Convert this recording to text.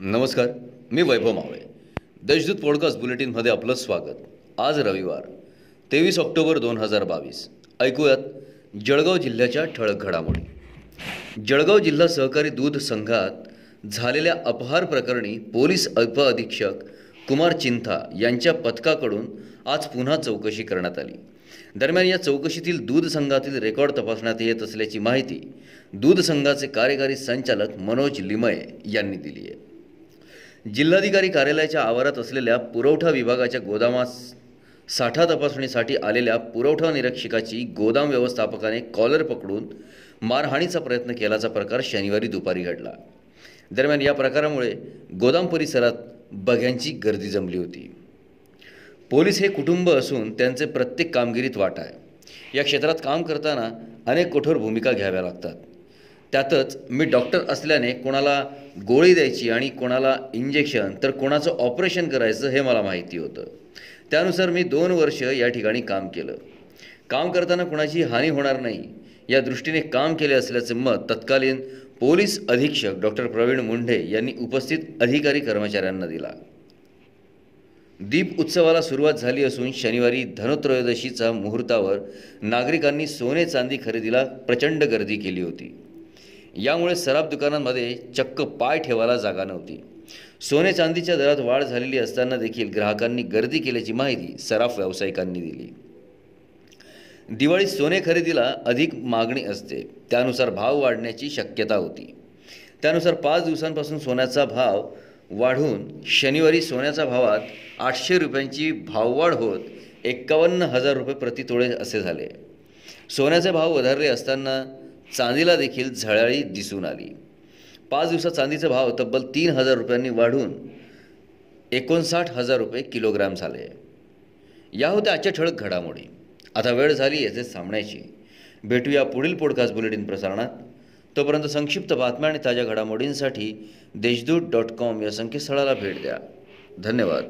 नमस्कार मी वैभव मावळे देशदूत पॉडकास्ट बुलेटिनमध्ये आपलं स्वागत. आज रविवार तेवीस ऑक्टोबर दोन हजार बावीस. ऐकूयात जळगाव जिल्ह्याच्या ठळक घडामोडी. जळगाव जिल्हा सहकारी दूध संघात झालेल्या अपहार प्रकरणी पोलीस उप अधीक्षक कुमार चिंथा यांच्या पथकाकडून आज पुन्हा चौकशी करण्यात आली. दरम्यान या चौकशीतील दूध संघातील रेकॉर्ड तपासण्यात येत असल्याची माहिती दूध संघाचे कार्यकारी संचालक मनोज लिमये यांनी दिली आहे. जिल्हाधिकारी कार्यालयाच्या आवारात असलेल्या पुरवठा विभागाच्या गोदामास साठा तपासणीसाठी आलेल्या पुरवठा निरीक्षकाची गोदाम व्यवस्थापकाने कॉलर पकडून मारहाणीचा प्रयत्न केल्याचा प्रकार शनिवारी दुपारी घडला. दरम्यान या प्रकारामुळे गोदाम परिसरात बघ्यांची गर्दी जमली होती. पोलीस हे कुटुंब असून त्यांचे प्रत्येक कामगिरीत वाटा आहे. या क्षेत्रात काम करताना अनेक कठोर भूमिका घ्याव्या लागतात. त्यातच मी डॉक्टर असल्याने कोणाला गोळी द्यायची आणि कोणाला इंजेक्शन तर कोणाचं ऑपरेशन करायचं हे मला माहिती होतं. त्यानुसार मी दोन वर्ष या ठिकाणी काम केलं. काम करताना कोणाची हानी होणार नाही. या दृष्टीने काम केले असल्याचे मत तत्कालीन पोलीस अधीक्षक डॉक्टर प्रवीण मुंढे यांनी उपस्थित अधिकारी कर्मचाऱ्यांना दिला. दीप उत्सवाला सुरुवात झाली असून शनिवारी धनत्रयोदशीचा मुहूर्तावर नागरिकांनी सोने चांदी खरेदीला प्रचंड गर्दी केली होती. यामुळे सराफ दुकानांमध्ये चक्क पाय ठेवायला जागा नव्हती. सोने चांदीच्या दरात वाढ झालेली असताना देखील ग्राहकांनी गर्दी केल्याची माहिती सराफ व्यावसायिकांनी दिली. दिवाळीत सोने खरेदीला अधिक मागणी असते. त्यानुसार भाव वाढण्याची शक्यता होती. त्यानुसार पाच दिवसांपासून सोन्याचा भाव वाढून शनिवारी सोन्याच्या भावात आठशे रुपयांची भाववाढ होत एक्कावन्न हजार रुपये प्रतितोळे असे झाले. सोन्याचे भाव वधारले असताना चांदीला देखील झळाळी दिसून आली. पाच दिवसात चांदीचा भाव तब्बल तीन हजार रुपयांनी वाढून एकोणसाठ हजार रुपये किलोग्रॅम झाले. या होत्या आजच्या ठळक घडामोडी. आता वेळ झाली याचे सामन्याची भेटूया पुढील पॉडकास्ट बुलेटिन प्रसारणात. तोपर्यंत संक्षिप्त बातम्या आणि ताज्या घडामोडींसाठी देशदूत डॉट कॉम या संकेतस्थळाला भेट द्या. धन्यवाद.